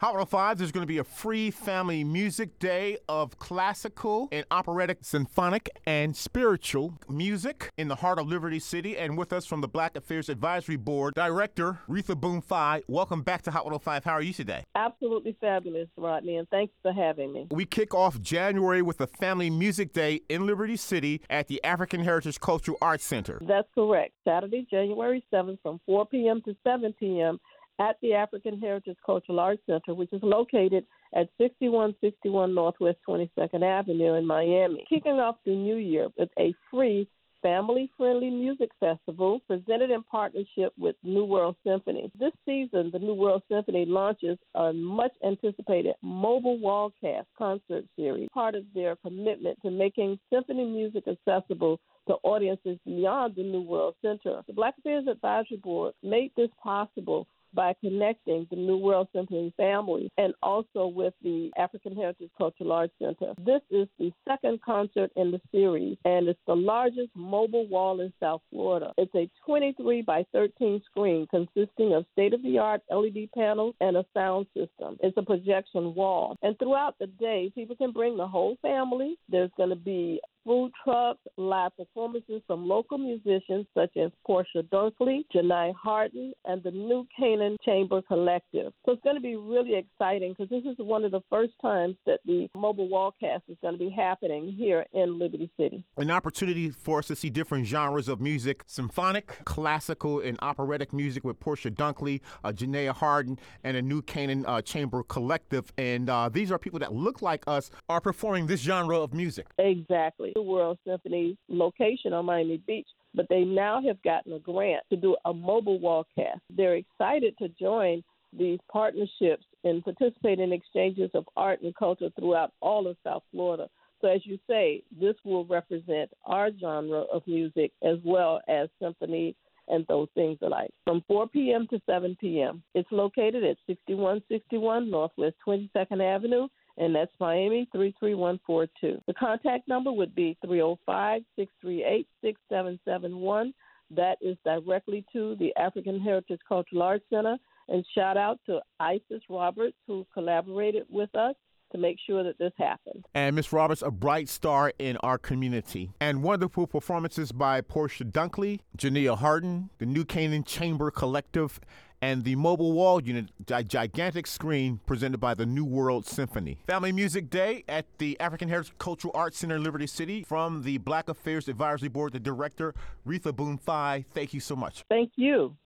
Hot 105, there's going to be a free family music day of classical and operatic, symphonic, and spiritual music in the heart of Liberty City. And with us from the Black Affairs Advisory Board, Director Retha Boone Fye. Welcome back to Hot 105. How are you today? Absolutely fabulous, Rodney, and thanks for having me. We kick off January with a family music day in Liberty City at the African Heritage Cultural Arts Center. That's correct. Saturday, January 7th from 4 p.m. to 7 p.m. at the African Heritage Cultural Arts Center, which is located at 6161 Northwest 22nd Avenue in Miami. Kicking off the new year with a free family friendly music festival presented in partnership with New World Symphony. This season, the New World Symphony launches a much anticipated mobile wallcast concert series, part of their commitment to making symphony music accessible to audiences beyond the New World Center. The Black Affairs Advisory Board made this possible by connecting the New World Symphony family and also with the African Heritage Cultural Arts Center. This is the second concert in the series, and it's the largest mobile wall in South Florida. It's a 23 by 13 screen consisting of state of the art LED panels and a sound system. It's a projection wall. And throughout the day, people can bring the whole family. There's going to be food trucks, live performances from local musicians such as Portia Dunkley, Janai Harden, and the New Canaan Chamber Collective. So it's going to be really exciting because this is one of the first times that the mobile wallcast is going to be happening here in Liberty City. An opportunity for us to see different genres of music symphonic, classical, and operatic music with Portia Dunkley, uh, Janaea Harden, and a New Canaan uh, Chamber Collective. And uh, these are people that look like us are performing this genre of music. Exactly. The World Symphony location on Miami Beach, but they now have gotten a grant to do a mobile wallcast. They're excited to join these partnerships and participate in exchanges of art and culture throughout all of South Florida. So, as you say, this will represent our genre of music as well as symphony and those things alike. From 4 p.m. to 7 p.m. It's located at 6161 Northwest 22nd Avenue and that's Miami 33142. The contact number would be 305 638 6771. That is directly to the African Heritage Cultural Arts Center. And shout out to Isis Roberts, who collaborated with us to make sure that this happens. And Miss Roberts, a bright star in our community. And wonderful performances by Portia Dunkley, Janaea Harden, the New Canaan Chamber Collective, and the mobile wall unit, a gigantic screen presented by the New World Symphony. Family Music Day at the African Heritage Cultural Arts Center in Liberty City from the Black Affairs Advisory Board, the director, Retha Boone Fye. Thank you so much. Thank you.